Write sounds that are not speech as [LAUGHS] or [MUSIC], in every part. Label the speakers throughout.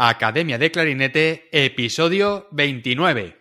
Speaker 1: Academia de Clarinete, episodio 29.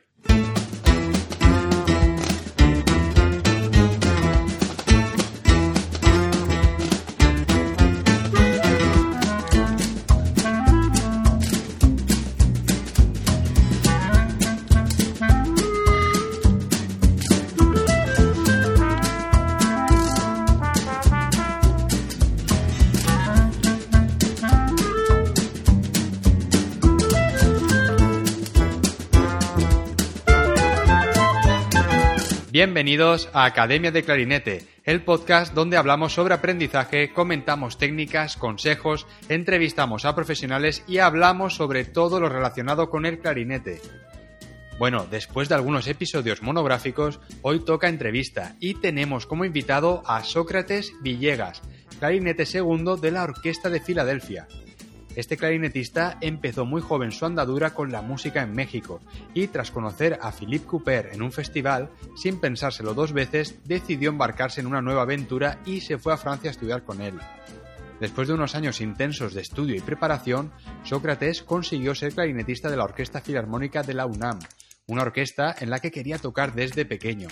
Speaker 1: Bienvenidos a Academia de Clarinete, el podcast donde hablamos sobre aprendizaje, comentamos técnicas, consejos, entrevistamos a profesionales y hablamos sobre todo lo relacionado con el clarinete. Bueno, después de algunos episodios monográficos, hoy toca entrevista y tenemos como invitado a Sócrates Villegas, clarinete segundo de la Orquesta de Filadelfia. Este clarinetista empezó muy joven su andadura con la música en México y tras conocer a Philippe Cooper en un festival, sin pensárselo dos veces, decidió embarcarse en una nueva aventura y se fue a Francia a estudiar con él. Después de unos años intensos de estudio y preparación, Sócrates consiguió ser clarinetista de la Orquesta Filarmónica de la UNAM, una orquesta en la que quería tocar desde pequeño.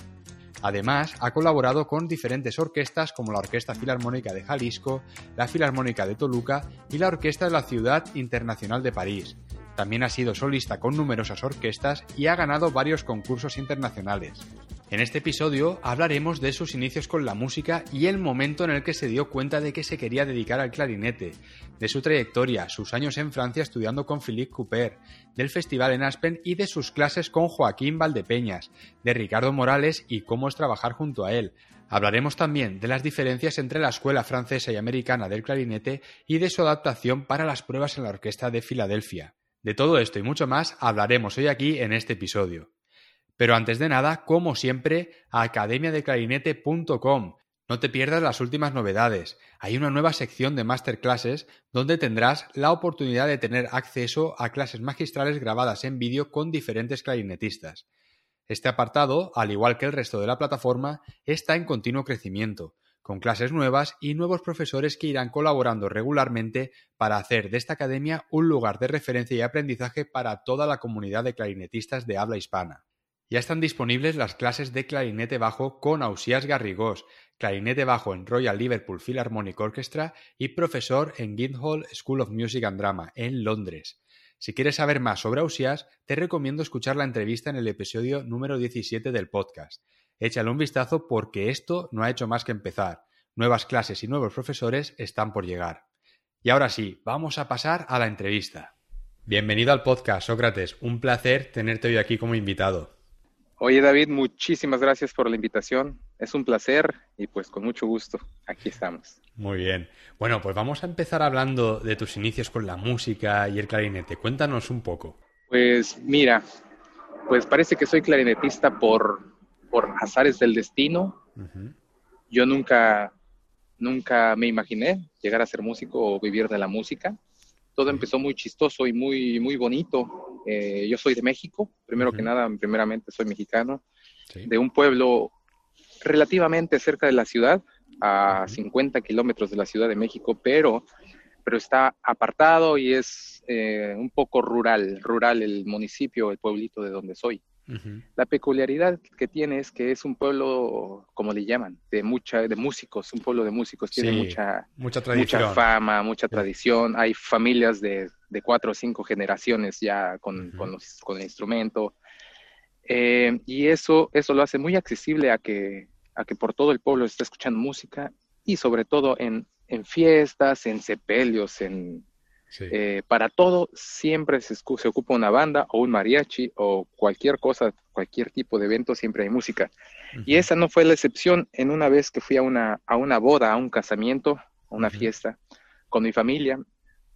Speaker 1: Además, ha colaborado con diferentes orquestas como la Orquesta Filarmónica de Jalisco, la Filarmónica de Toluca y la Orquesta de la Ciudad Internacional de París. También ha sido solista con numerosas orquestas y ha ganado varios concursos internacionales. En este episodio hablaremos de sus inicios con la música y el momento en el que se dio cuenta de que se quería dedicar al clarinete, de su trayectoria, sus años en Francia estudiando con Philippe Cooper, del festival en Aspen y de sus clases con Joaquín Valdepeñas, de Ricardo Morales y cómo es trabajar junto a él. Hablaremos también de las diferencias entre la escuela francesa y americana del clarinete y de su adaptación para las pruebas en la Orquesta de Filadelfia. De todo esto y mucho más hablaremos hoy aquí en este episodio. Pero antes de nada, como siempre, academiadeclarinete.com. No te pierdas las últimas novedades. Hay una nueva sección de masterclasses donde tendrás la oportunidad de tener acceso a clases magistrales grabadas en vídeo con diferentes clarinetistas. Este apartado, al igual que el resto de la plataforma, está en continuo crecimiento, con clases nuevas y nuevos profesores que irán colaborando regularmente para hacer de esta academia un lugar de referencia y aprendizaje para toda la comunidad de clarinetistas de habla hispana. Ya están disponibles las clases de clarinete bajo con Ausías Garrigós, clarinete bajo en Royal Liverpool Philharmonic Orchestra y profesor en Guildhall School of Music and Drama, en Londres. Si quieres saber más sobre Ausías, te recomiendo escuchar la entrevista en el episodio número 17 del podcast. Échale un vistazo porque esto no ha hecho más que empezar. Nuevas clases y nuevos profesores están por llegar. Y ahora sí, vamos a pasar a la entrevista. Bienvenido al podcast, Sócrates. Un placer tenerte hoy aquí como invitado.
Speaker 2: Oye David, muchísimas gracias por la invitación. Es un placer y pues con mucho gusto aquí estamos.
Speaker 1: Muy bien. Bueno, pues vamos a empezar hablando de tus inicios con la música y el clarinete. Cuéntanos un poco.
Speaker 2: Pues mira, pues parece que soy clarinetista por, por azares del destino. Yo nunca, nunca me imaginé llegar a ser músico o vivir de la música. Todo empezó muy chistoso y muy, muy bonito eh, yo soy de México, primero que nada, primeramente soy mexicano, de un pueblo relativamente cerca de la ciudad, a 50 kilómetros de la Ciudad de México, pero, pero está apartado y es eh, un poco rural, rural el municipio, el pueblito de donde soy. La peculiaridad que tiene es que es un pueblo, como le llaman, de mucha, de músicos, un pueblo de músicos, tiene mucha, mucha, mucha, fama, mucha tradición, hay familias de, de, cuatro o cinco generaciones ya con, con, con el instrumento, eh, y eso, eso lo hace muy accesible a que, a que por todo el pueblo esté escuchando música y sobre todo en, en fiestas, en sepelios, en, eh, para todo siempre se, ocupa una banda o un mariachi o cualquier cosa, cualquier tipo de evento, siempre hay música. Y esa no fue la excepción en una vez que fui a una, a una boda, a un casamiento, a una fiesta con mi familia,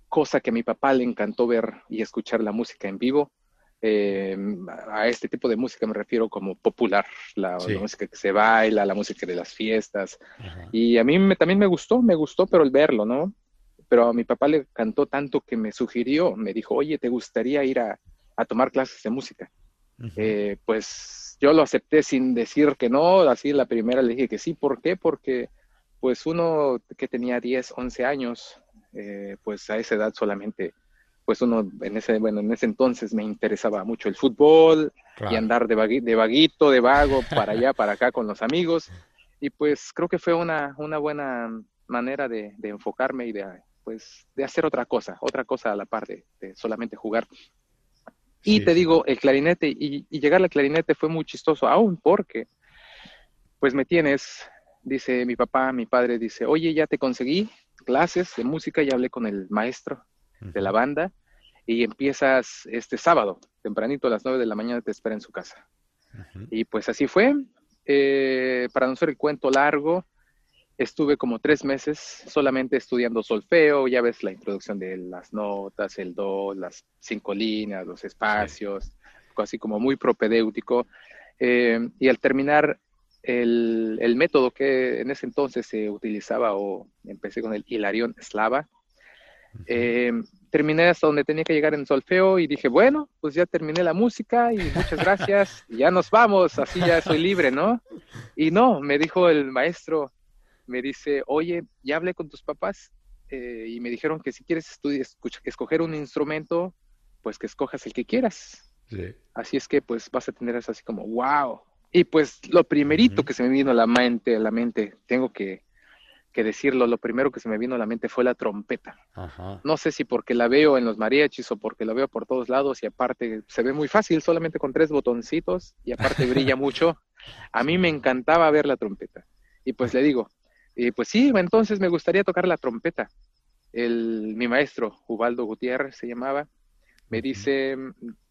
Speaker 2: cosa que a mi papá le encantó ver y escuchar la música en vivo. Eh, a este tipo de música me refiero como popular, la, música que se baila, la música de las fiestas. Y a mí me, también me gustó, me gustó, pero el verlo, ¿no? Pero a mi papá le cantó tanto que me sugirió, me dijo, oye, ¿te gustaría ir a, tomar clases de música? Eh, pues yo lo acepté sin decir que no, así la primera le dije que sí, ¿por qué? Porque pues uno que tenía 10, 11 años, eh, pues a esa edad solamente pues uno en ese, bueno, en ese entonces me interesaba mucho el fútbol y andar de, de vaguito, de vago, [LAUGHS] para allá, para acá con los amigos. Y pues creo que fue una, una buena manera de, enfocarme y de, pues, de hacer otra cosa, otra cosa a la par de, solamente jugar. Y te digo, el clarinete y, y, llegar al clarinete fue muy chistoso, aún porque, pues me tienes, dice mi papá, mi padre, dice, oye, ya te conseguí clases de música, ya hablé con el maestro de la banda y empiezas este sábado, tempranito a las 9 de la mañana te espera en su casa. Y pues así fue. Eh, para no ser el cuento largo, estuve como tres meses solamente estudiando solfeo, ya ves la introducción de las notas, el do, las cinco líneas, los espacios, así como muy propedéutico. Eh, y al terminar el, el, método que en ese entonces se utilizaba, o empecé con el Hilarión Slava, eh, terminé hasta donde tenía que llegar en solfeo y dije, bueno, pues ya terminé la música y muchas gracias, ya nos vamos, así ya soy libre, ¿no? Y no, me dijo el maestro, me dice, oye, ya hablé con tus papás eh, y me dijeron que si quieres estudiar, escoger un instrumento, pues que escojas el que quieras. Así es que pues vas a tener eso así como, wow. Y pues lo primerito que se me vino a la mente, a la mente, tengo que que decirlo, lo primero que se me vino a la mente fue la trompeta. No sé si porque la veo en los mariachis o porque la veo por todos lados y aparte se ve muy fácil, solamente con tres botoncitos y aparte brilla [LAUGHS] mucho. A mí me encantaba ver la trompeta. Y pues le digo, y pues sí, entonces me gustaría tocar la trompeta. El, mi maestro, Ubaldo Gutiérrez se llamaba, me dice,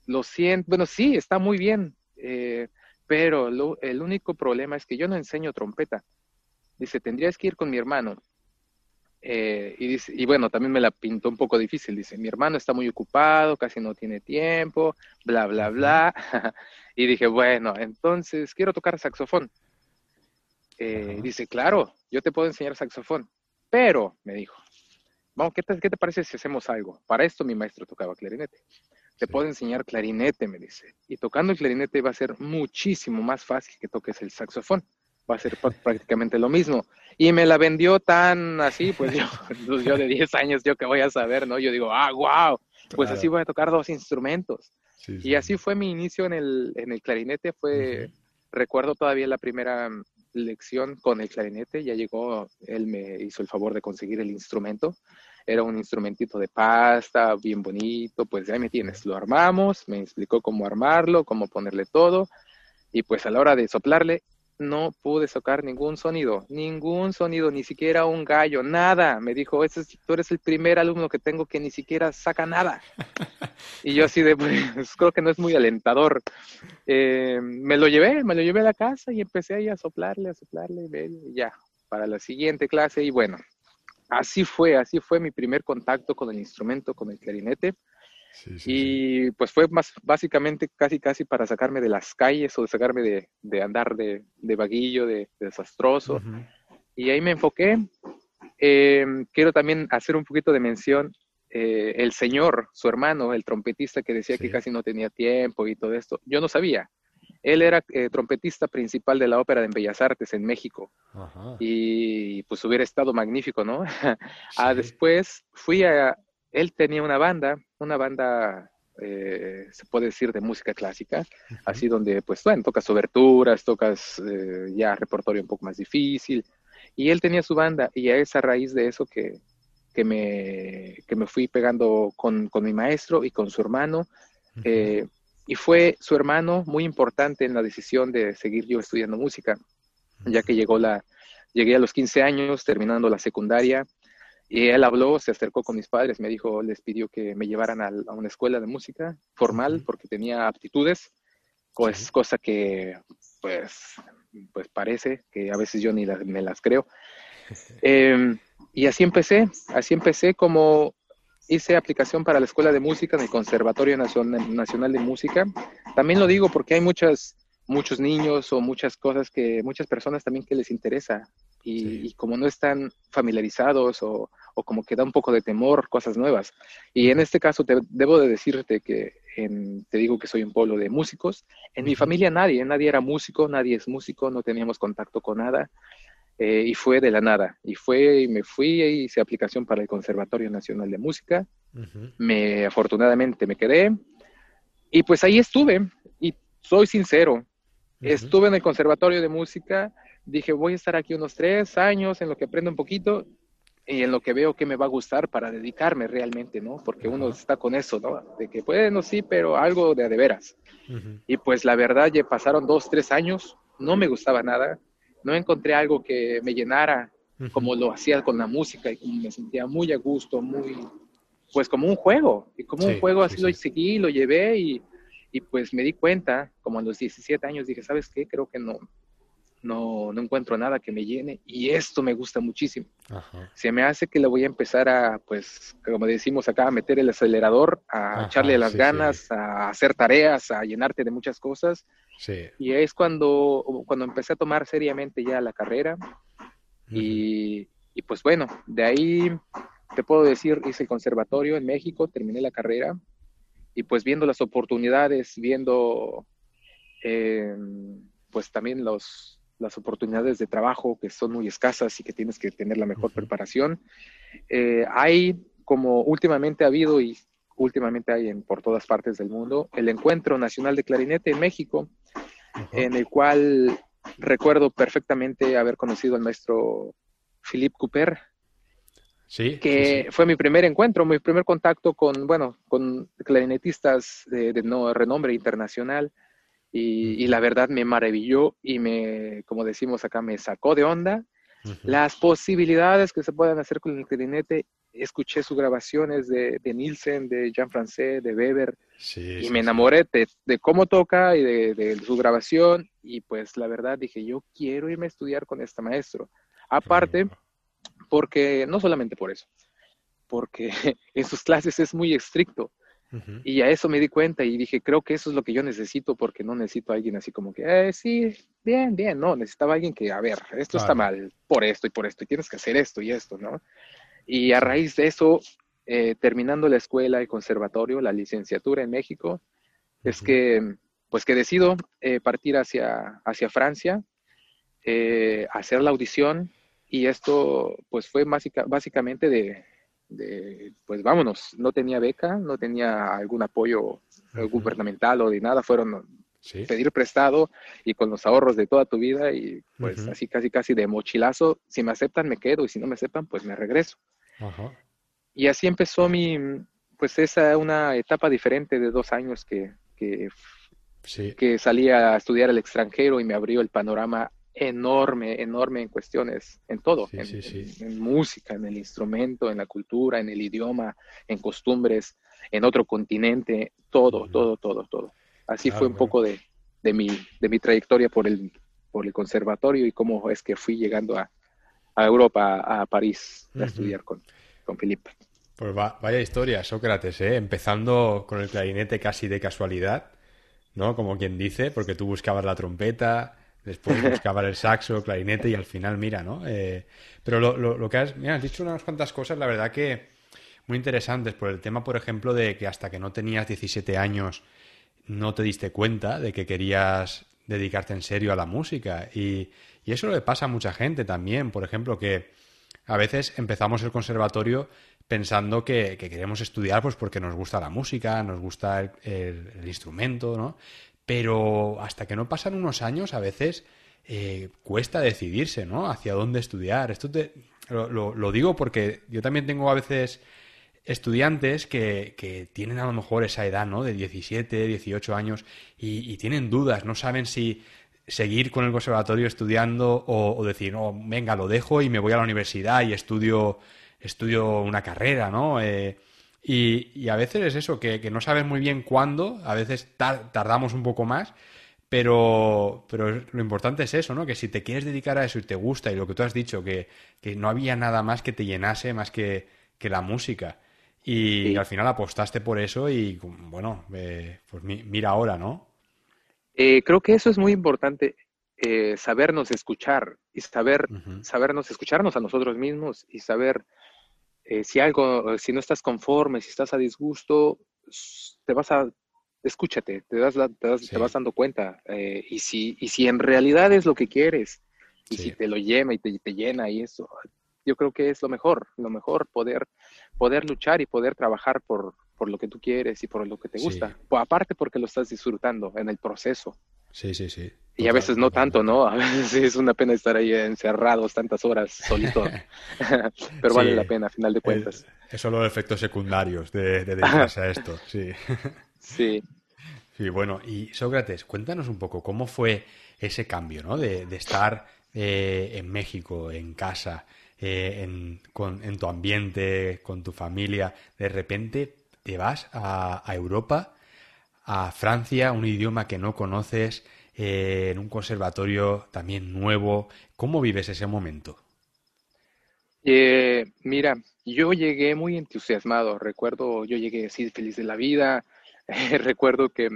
Speaker 2: lo siento, bueno, sí, está muy bien, eh, pero el único problema es que yo no enseño trompeta dice, tendrías que ir con mi hermano. Eh, y, dice, y bueno, también me la pintó un poco difícil. Dice, mi hermano está muy ocupado, casi no tiene tiempo, bla, bla, bla. [LAUGHS] y dije, bueno, entonces quiero tocar saxofón. Eh, dice, claro, yo te puedo enseñar saxofón. Pero, me dijo, vamos, ¿qué te, ¿qué te parece si hacemos algo? Para esto mi maestro tocaba clarinete. Te puedo enseñar clarinete, me dice. Y tocando el clarinete va a ser muchísimo más fácil que toques el saxofón va a ser [LAUGHS] prácticamente lo mismo. Y me la vendió tan así, pues yo, [LAUGHS] pues yo de 10 años, yo que voy a saber, ¿no? Yo digo, ah, wow, pues así voy a tocar dos instrumentos. y así fue mi inicio en el, en el clarinete, fue, recuerdo todavía la primera lección con el clarinete, ya llegó, él me hizo el favor de conseguir el instrumento, era un instrumentito de pasta, bien bonito, pues ahí me tienes, lo armamos, me explicó cómo armarlo, cómo ponerle todo, y pues a la hora de soplarle, no pude sacar ningún sonido, ningún sonido, ni siquiera un gallo, nada. Me dijo, es, tú eres el primer alumno que tengo que ni siquiera saca nada. [LAUGHS] y yo así de, pues creo que no es muy alentador. Eh, me lo llevé, me lo llevé a la casa y empecé ahí a soplarle, a soplarle, y ya, para la siguiente clase. Y bueno, así fue, así fue mi primer contacto con el instrumento, con el clarinete y pues fue más básicamente casi casi para sacarme de las calles o de sacarme de, de andar de, de, vaguillo, de, desastroso. Y ahí me enfoqué. Em, quiero también hacer un poquito de mención. Eh, el señor, su hermano, el trompetista que decía que casi no tenía tiempo y todo esto, yo no sabía. Él era eh, trompetista principal de la ópera de Bellas Artes en México. Y pues hubiera estado magnífico, ¿no? [LAUGHS] ah, después fui a, él tenía una banda, una banda, eh, se puede decir, de música clásica, así donde, pues, bueno, tocas oberturas, tocas eh, ya repertorio un poco más difícil. Y él tenía su banda, y a esa raíz de eso que, que, me, que me fui pegando con, con mi maestro y con su hermano. Eh, y fue su hermano muy importante en la decisión de seguir yo estudiando música, ya que llegó la, llegué a los 15 años, terminando la secundaria, y él habló, se acercó con mis padres, me dijo, les pidió que me llevaran a, una escuela de música formal porque tenía aptitudes, pues cosa que pues, pues parece que a veces yo ni me las creo. [LAUGHS] Em, y así empecé, así empecé como hice aplicación para la escuela de música en el Conservatorio Nacional de Música. También lo digo porque hay muchas, muchos niños o muchas cosas que, muchas personas también que les interesa y, como no están familiarizados o, como que da un poco de temor, cosas nuevas. Y en este caso te, debo de decirte que te digo que soy un pueblo de músicos. En mi familia nadie, nadie era músico, nadie es músico, no teníamos contacto con nada. eh, y fue de la nada. Y fue, y me fui e hice aplicación para el Conservatorio Nacional de Música. Me, afortunadamente me quedé. Y pues ahí estuve. Y soy sincero, estuve en el Conservatorio de Música. Dije, voy a estar aquí unos tres años en lo que aprendo un poquito y en lo que veo que me va a gustar para dedicarme realmente, ¿no? Porque uno está con eso, ¿no? De que, bueno, sí, pero algo de de veras. Y pues la verdad, ya pasaron dos, tres años, no me gustaba nada no encontré algo que me llenara como lo hacía con la música y como me sentía muy a gusto, muy, pues como un juego. Y como un juego así lo seguí, lo llevé y, y, pues me di cuenta, como a los 17 años, dije, ¿sabes qué? Creo que no, no, no encuentro nada que me llene y esto me gusta muchísimo. Se me hace que le voy a empezar a, pues, como decimos acá, a meter el acelerador, a echarle las ganas, a hacer tareas, a llenarte de muchas cosas y es cuando, cuando empecé a tomar seriamente ya la carrera. y, y, pues bueno, de ahí te puedo decir, hice el conservatorio en México, terminé la carrera. Y pues viendo las oportunidades, viendo eh, pues también los, las oportunidades de trabajo que son muy escasas y que tienes que tener la mejor preparación. Eh, hay, como últimamente ha habido y últimamente hay en, por todas partes del mundo, el Encuentro Nacional de Clarinete en México, en el cual recuerdo perfectamente haber conocido al maestro Philippe Cooper,
Speaker 1: Sí,
Speaker 2: que fue mi primer encuentro, mi primer contacto con, bueno, con clarinetistas de, no, renombre internacional y, la verdad me maravilló y me, como decimos acá, me sacó de onda las posibilidades que se pueden hacer con el clarinete escuché sus grabaciones de, de Nielsen, de Jean Francais, de Weber, y me enamoré de, cómo toca y de, su grabación, y pues la verdad dije, yo quiero irme a estudiar con este maestro. Aparte, porque, no solamente por eso, porque [LAUGHS] en sus clases es muy estricto. Y a eso me di cuenta y dije, creo que eso es lo que yo necesito porque no necesito a alguien así como que, eh, sí, bien, bien, no, necesitaba alguien que, a ver, esto está mal por esto y por esto y tienes que hacer esto y esto, ¿no? Y a raíz de eso, eh, terminando la escuela, y conservatorio, la licenciatura en México, es que, pues que decido eh, partir hacia, hacia Francia, eh, hacer la audición y esto pues fue básicamente de, pues vámonos, no tenía beca, no tenía algún apoyo gubernamental o de nada, fueron pedir prestado y con los ahorros de toda tu vida y pues así casi casi de mochilazo, si me aceptan me quedo y si no me aceptan pues me regreso. Y así empezó mi, pues esa una etapa diferente de dos años que, que, que salí a estudiar al extranjero y me abrió el panorama enorme, enorme en cuestiones, en todo, en, música, en el instrumento, en la cultura, en el idioma, en costumbres, en otro continente, todo, todo, todo, todo. Así fue un poco de, de, mi, de mi trayectoria por el, por el conservatorio y cómo es que fui llegando a, a Europa, a París, a estudiar con, con Filipe.
Speaker 1: Pues vaya historia, Sócrates, ¿eh? empezando con el clarinete casi de casualidad, ¿no? Como quien dice, porque tú buscabas la trompeta, después buscabas el saxo, clarinete y al final, mira, ¿no? Eh, pero lo, lo, que has, mira, has dicho unas cuantas cosas, la verdad que muy interesantes, por el tema, por ejemplo, de que hasta que no tenías 17 años no te diste cuenta de que querías dedicarte en serio a la música y, y eso le pasa a mucha gente también, por ejemplo, que a veces empezamos el conservatorio pensando que, queremos estudiar pues porque nos gusta la música, nos gusta el, instrumento, ¿no? Pero hasta que no pasan unos años, a veces eh, cuesta decidirse, ¿no? Hacia dónde estudiar. Esto te, lo, digo porque yo también tengo a veces estudiantes que, tienen a lo mejor esa edad, ¿no? De 17, 18 años y, y tienen dudas, no saben si seguir con el conservatorio estudiando o, decir, no, venga, lo dejo y me voy a la universidad y estudio, estudio una carrera, ¿no? Eh, y, a veces es eso, que, no sabes muy bien cuándo, a veces tardamos un poco más, pero, pero lo importante es eso, ¿no? Que si te quieres dedicar a eso y te gusta y lo que tú has dicho, que, no había nada más que te llenase más que, la música. Y, al final apostaste por eso y, bueno, eh, pues mira ahora, ¿no?
Speaker 2: Eh, creo que eso es muy importante, eh, sabernos escuchar y saber, sabernos escucharnos a nosotros mismos y saber eh, si algo, si no estás conforme, si estás a disgusto, te vas a, escúchate, te, das te, vas dando cuenta. y, si, y si en realidad es lo que quieres Y si te lo llena y te, te, llena y eso, yo creo que es lo mejor, lo mejor poder, poder luchar y poder trabajar por, por lo que tú quieres y por lo que te gusta. Pues aparte porque lo estás disfrutando en el proceso.
Speaker 1: Sí, sí, sí.
Speaker 2: Y a veces no tanto, ¿no? A veces [LAUGHS] es una pena estar ahí encerrados tantas horas solito. [LAUGHS] Pero vale la pena, a final de cuentas.
Speaker 1: Es, son los efectos secundarios de, [LAUGHS] dedicarse a esto, sí.
Speaker 2: Sí.
Speaker 1: Sí, bueno, y Sócrates, cuéntanos un poco cómo fue ese cambio, ¿no? De, estar eh, en México, en casa, eh, en, en, tu ambiente, con tu familia, de repente te vas a, Europa, a Francia, un idioma que no conoces, eh, en un conservatorio también nuevo. ¿Cómo vives ese momento?
Speaker 2: Eh, mira, yo llegué muy entusiasmado. Recuerdo, yo llegué así feliz de la vida. [LAUGHS] recuerdo que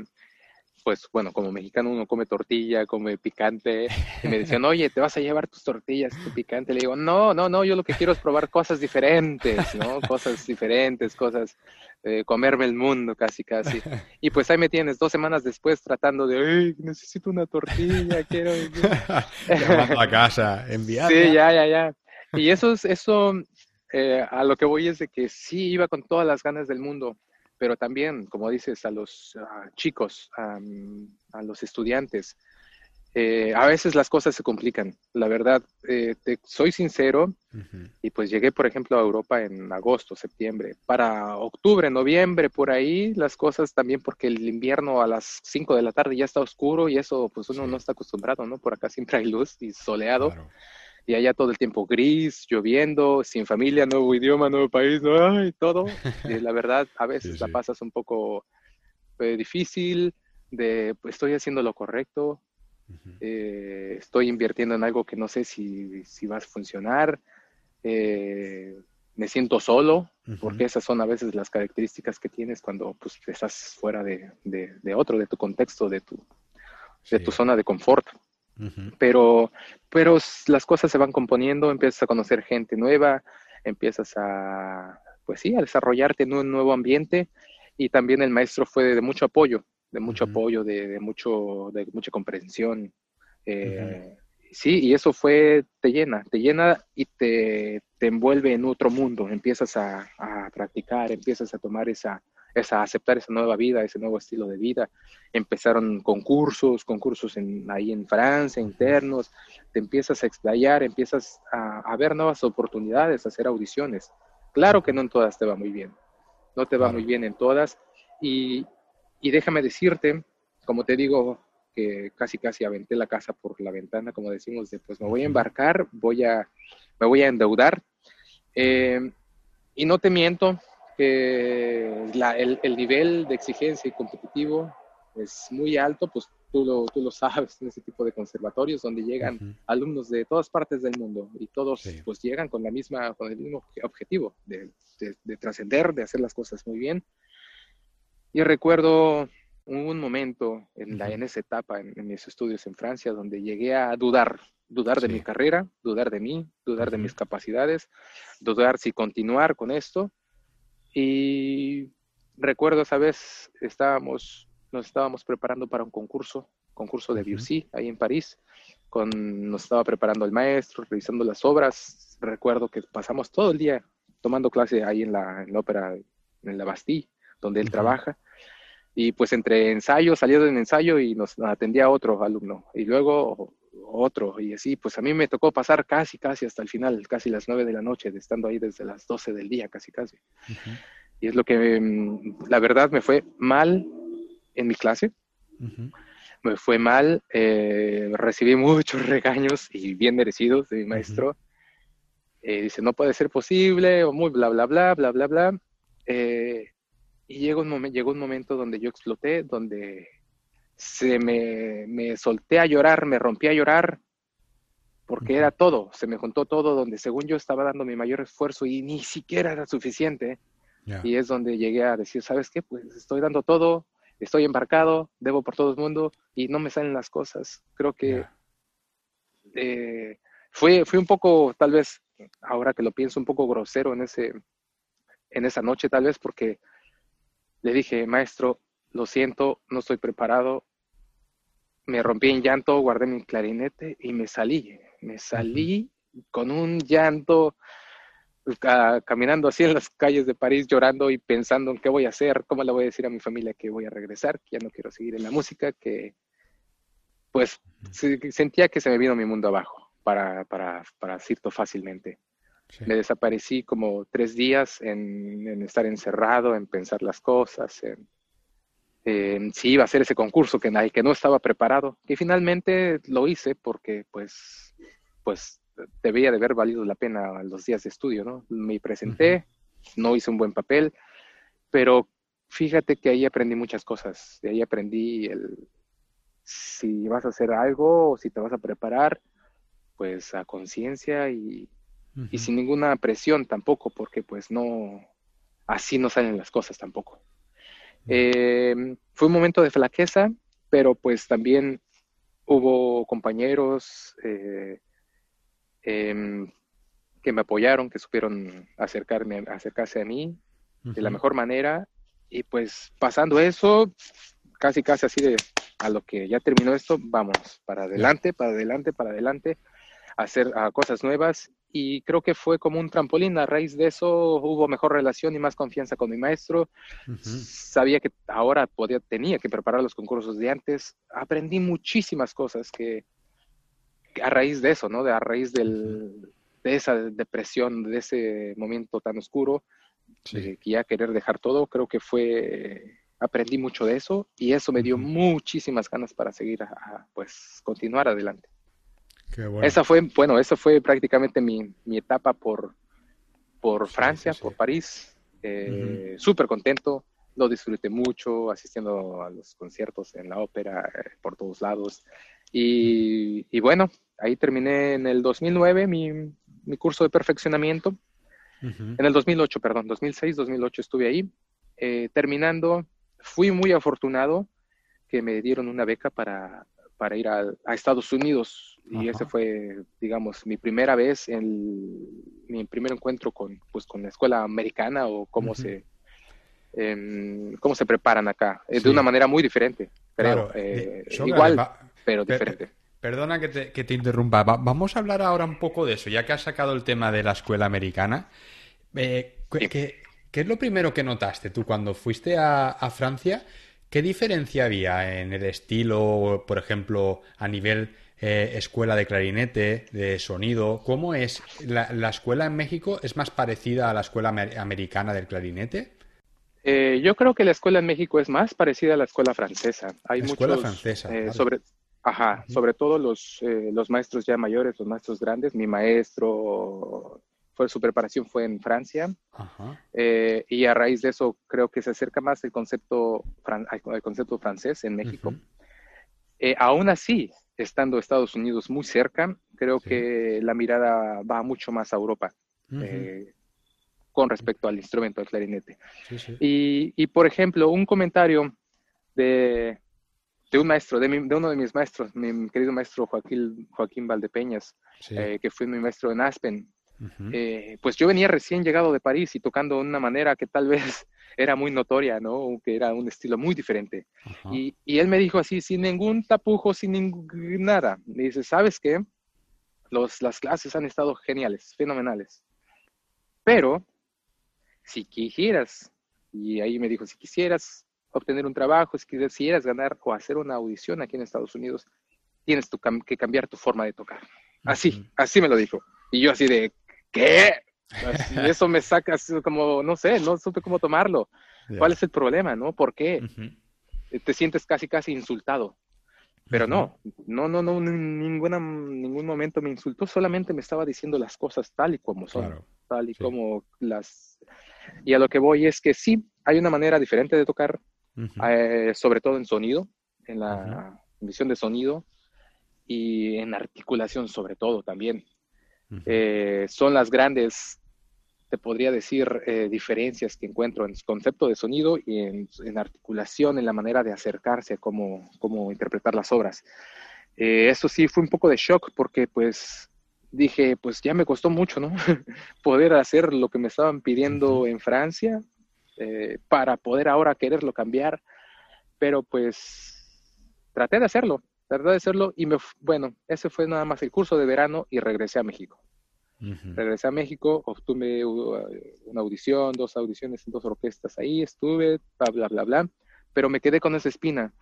Speaker 2: pues bueno, como mexicano uno come tortilla, come picante, y me decían, [LAUGHS] oye, ¿te vas a llevar tus tortillas, tu picante? Le digo, no, no, no, yo lo que quiero es probar cosas diferentes, ¿no? [LAUGHS] Cosas diferentes, cosas, eh, comerme el mundo casi, casi. Y pues ahí me tienes dos semanas después tratando de, necesito una tortilla, quiero... [LAUGHS]
Speaker 1: Llamando a casa, enviar.
Speaker 2: Sí, ya, ya, ya. Y eso, eso eh, a lo que voy es de que sí iba con todas las ganas del mundo pero también, como dices, a los chicos, a los estudiantes. Eh, a veces las cosas se complican, la verdad, eh, te, soy sincero, y pues llegué, por ejemplo, a Europa en agosto, septiembre. Para octubre, noviembre, por ahí, las cosas también, porque el invierno a las 5 de la tarde ya está oscuro y eso, pues uno no está acostumbrado, ¿no? Por acá siempre hay luz y soleado y allá todo el tiempo gris, lloviendo, sin familia, nuevo idioma, nuevo país, ¿no? Ay, todo. [LAUGHS] Y la verdad, a veces la pasas un poco eh, difícil, de pues, estoy haciendo lo correcto, eh, estoy invirtiendo en algo que no sé si, si va a funcionar, eh, me siento solo, porque esas son a veces las características que tienes cuando pues, estás fuera de, de, otro, de tu contexto, de tu, de tu zona de confort. Pero, pero las cosas se van componiendo, empiezas a conocer gente nueva, empiezas a, pues sí, a desarrollarte en un nuevo ambiente. Y también el maestro fue de, mucho apoyo, de mucho apoyo, de, mucho, de mucha comprensión. Eh, sí, y eso fue, te llena, te llena y te, te envuelve en otro mundo, empiezas a, a practicar, empiezas a tomar esa, es a aceptar esa nueva vida, ese nuevo estilo de vida. Empezaron concursos, concursos en, ahí en Francia, internos, te empiezas a explayar, empiezas a, ver nuevas oportunidades, a hacer audiciones. Claro que no en todas te va muy bien, no te va muy bien en todas. Y, y déjame decirte, como te digo, que casi casi aventé la casa por la ventana, como decimos, de pues me voy a embarcar, voy a, me voy a endeudar. Eh, y no te miento, que el, nivel de exigencia y competitivo es muy alto, pues tú lo, tú lo sabes en ese tipo de conservatorios donde llegan alumnos de todas partes del mundo y todos pues llegan con la misma, con el mismo objetivo de, de, trascender, de hacer las cosas muy bien. Y recuerdo un momento en, la, en esa etapa en, mis estudios en Francia donde llegué a dudar, dudar de mi carrera, dudar de mí, dudar de mis capacidades, dudar si continuar con esto y recuerdo esa vez estábamos, nos estábamos preparando para un concurso, concurso de Biusi, ahí en París. Con, nos estaba preparando el maestro, revisando las obras. Recuerdo que pasamos todo el día tomando clase ahí en la, en la ópera, en la Bastille, donde él trabaja. Y pues entre ensayo, salía de un ensayo y nos atendía otro alumno. Y luego otro. Y así, pues a mí me tocó pasar casi, casi hasta el final, casi las nueve de la noche, de estando ahí desde las doce del día, casi, casi. Y es lo que, mm, la verdad, me fue mal en mi clase. Me fue mal, eh, recibí muchos regaños y bien merecidos de mi maestro. Eh, dice, no puede ser posible, o muy bla, bla, bla, bla, bla, bla. Eh, y llegó un, llegó un momento donde yo exploté, donde se me, me solté a llorar, me rompí a llorar, porque era todo, se me juntó todo donde según yo estaba dando mi mayor esfuerzo y ni siquiera era suficiente. Y es donde llegué a decir, ¿sabes qué? Pues estoy dando todo, estoy embarcado, debo por todo el mundo y no me salen las cosas. Creo que eh, fue, fue un poco, tal vez, ahora que lo pienso, un poco grosero en, ese, en esa noche, tal vez, porque le dije, maestro, lo siento, no estoy preparado, me rompí en llanto, guardé mi clarinete y me salí. Me salí con un llanto, caminando así en las calles de París, llorando y pensando en qué voy a hacer, cómo le voy a decir a mi familia que voy a regresar, que ya no quiero seguir en la música, que pues sentía que se me vino mi mundo abajo, para, para, para decirlo fácilmente. Me desaparecí como tres días en, estar encerrado, en pensar las cosas, en, si iba a hacer ese concurso que, que no estaba preparado, que finalmente lo hice porque pues, pues debía de haber valido la pena los días de estudio, ¿no? Me presenté, no hice un buen papel, pero fíjate que ahí aprendí muchas cosas. De ahí aprendí el si vas a hacer algo o si te vas a preparar, pues a conciencia y, sin ninguna presión tampoco, porque pues no, así no salen las cosas tampoco. Em, fue un momento de flaqueza, pero pues también hubo compañeros, eh, Em, que me apoyaron, que supieron acercarme, acercarse a mí de la mejor manera. Y pues pasando eso, casi casi así de a lo que ya terminó esto, vamos, para adelante, para adelante, para adelante, a hacer cosas nuevas. Y creo que fue como un trampolín. A raíz de eso hubo mejor relación y más confianza con mi maestro. Sabía que ahora podía, tenía que preparar los concursos de antes. Aprendí muchísimas cosas que, a raíz de eso, ¿no? De a raíz del, de esa depresión, de ese momento tan oscuro, de que ya querer dejar todo, creo que fue, aprendí mucho de eso y eso me dio muchísimas ganas para seguir, a, pues, continuar adelante. Qué bueno. Esa fue, bueno, esa fue prácticamente mi, mi etapa por, por Francia, por París. Eh, Súper contento, lo disfruté mucho, asistiendo a los conciertos en la ópera, eh, por todos lados. Y, bueno, ahí terminé en el 2009 mi, mi curso de perfeccionamiento. En el 2008, perdón, 2006, 2008 estuve ahí. Eh, terminando, fui muy afortunado que me dieron una beca para, para ir a, Estados Unidos. Y ese fue, digamos, mi primera vez, en mi primer encuentro con, pues, con la escuela americana o cómo se em, cómo se preparan acá, de una manera muy diferente, creo. Eh, igual, pero diferente.
Speaker 1: perdona que te, interrumpa. vamos a hablar ahora un poco de eso, ya que has sacado el tema de la escuela americana. Eh, ¿qué, es lo primero que notaste tú cuando fuiste a, Francia? ¿Qué diferencia había en el estilo, por ejemplo, a nivel eh, escuela de clarinete, de sonido? ¿Cómo es la, escuela en México? ¿Es más parecida a la escuela americana del clarinete?
Speaker 2: Eh, yo creo que la escuela en México es más parecida a la escuela francesa. Hay la escuela francesa. sobre, Ajá, sobre todo los, eh, los maestros ya mayores, los maestros grandes. Mi maestro, fue, su preparación fue en Francia. Eh, y a raíz de eso creo que se acerca más el concepto, al concepto francés en México. Eh, aún así, estando Estados Unidos muy cerca, creo que la mirada va mucho más a Europa. con respecto al instrumento del clarinete. y, y, por ejemplo, un comentario de, de un maestro, de, uno de mis maestros, mi querido maestro Joaquín, Joaquín Valdepeñas, eh, que fue mi maestro en Aspen. Eh, pues yo venía recién llegado de París y tocando de una manera que tal vez [LAUGHS] era muy notoria, ¿no? Que era un estilo muy diferente. Y, y, él me dijo así, sin ningún tapujo, sin ningún, nada. Me dice, ¿sabes qué? Los, las clases han estado geniales, fenomenales. Pero, si quisieras, y ahí me dijo, si quisieras obtener un trabajo, si quisieras ganar o hacer una audición aquí en Estados Unidos, tienes que cambiar tu forma de tocar. Así, así me lo dijo. Y yo así de, ¿qué? [LAUGHS] eso me saca así como, no sé, no supe cómo tomarlo. ¿Cuál es el problema, no? ¿Por qué? Te sientes casi, casi insultado. Pero no, no, no, no, ninguna, ningún momento me insultó, solamente me estaba diciendo las cosas tal y como son, tal y como las... Y a lo que voy es que sí, hay una manera diferente de tocar, eh, sobre todo en sonido, en la visión de sonido y en articulación sobre todo también. Eh, son las grandes, te podría decir, eh, diferencias que encuentro en el concepto de sonido y en, articulación, en la manera de acercarse a cómo, cómo interpretar las obras. eso sí fue un poco de shock porque pues dije, pues ya me costó mucho, ¿no? [LAUGHS] Poder hacer lo que me estaban pidiendo en Francia, eh, para poder ahora quererlo cambiar, pero pues traté de hacerlo, traté de hacerlo y me, bueno, ese fue nada más el curso de verano y regresé a México. Regresé a México, obtuve una audición, dos audiciones en dos orquestas ahí, estuve, bla, bla, bla, bla, pero me quedé con esa espina,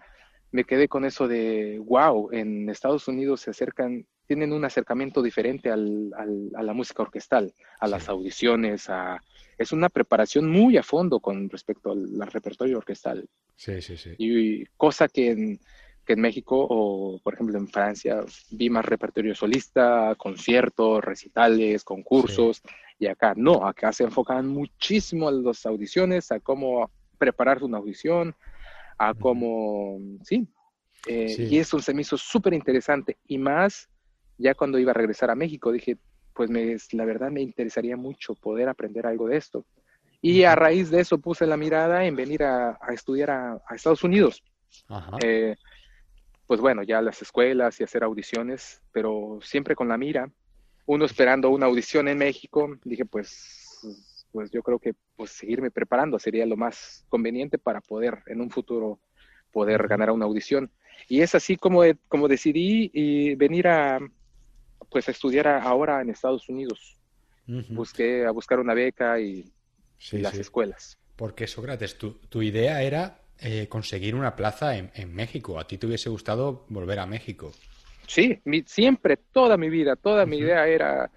Speaker 2: me quedé con eso de, wow, en Estados Unidos se acercan, tienen un acercamiento diferente al, a la música orquestal, a las audiciones, a, es una preparación muy a fondo con respecto al, repertorio orquestal.
Speaker 1: Sí, sí, sí.
Speaker 2: Y cosa que en, en México o, por ejemplo, en Francia vi más repertorio solista, conciertos, recitales, concursos, y acá no, acá se enfocan muchísimo a las audiciones, a cómo preparar una audición, a cómo, sí, eh, y eso se me hizo súper interesante, y más ya cuando iba a regresar a México, dije, pues me, la verdad me interesaría mucho poder aprender algo de esto. Y a raíz de eso puse la mirada en venir a, estudiar a, Estados Unidos. Ajá. Eh, pues bueno, ya las escuelas y hacer audiciones, pero siempre con la mira. Uno esperando una audición en México, dije, pues, pues yo creo que pues seguirme preparando sería lo más conveniente para poder en un futuro poder ganar una audición. Y es así como, como decidí y venir a, pues, estudiar ahora en Estados Unidos. Busqué a buscar una beca y, las escuelas.
Speaker 1: Porque Sócrates, tu, tu idea era eh, conseguir una plaza en, México. ¿A ti te hubiese gustado volver a México?
Speaker 2: Sí, siempre, toda mi vida, toda mi idea era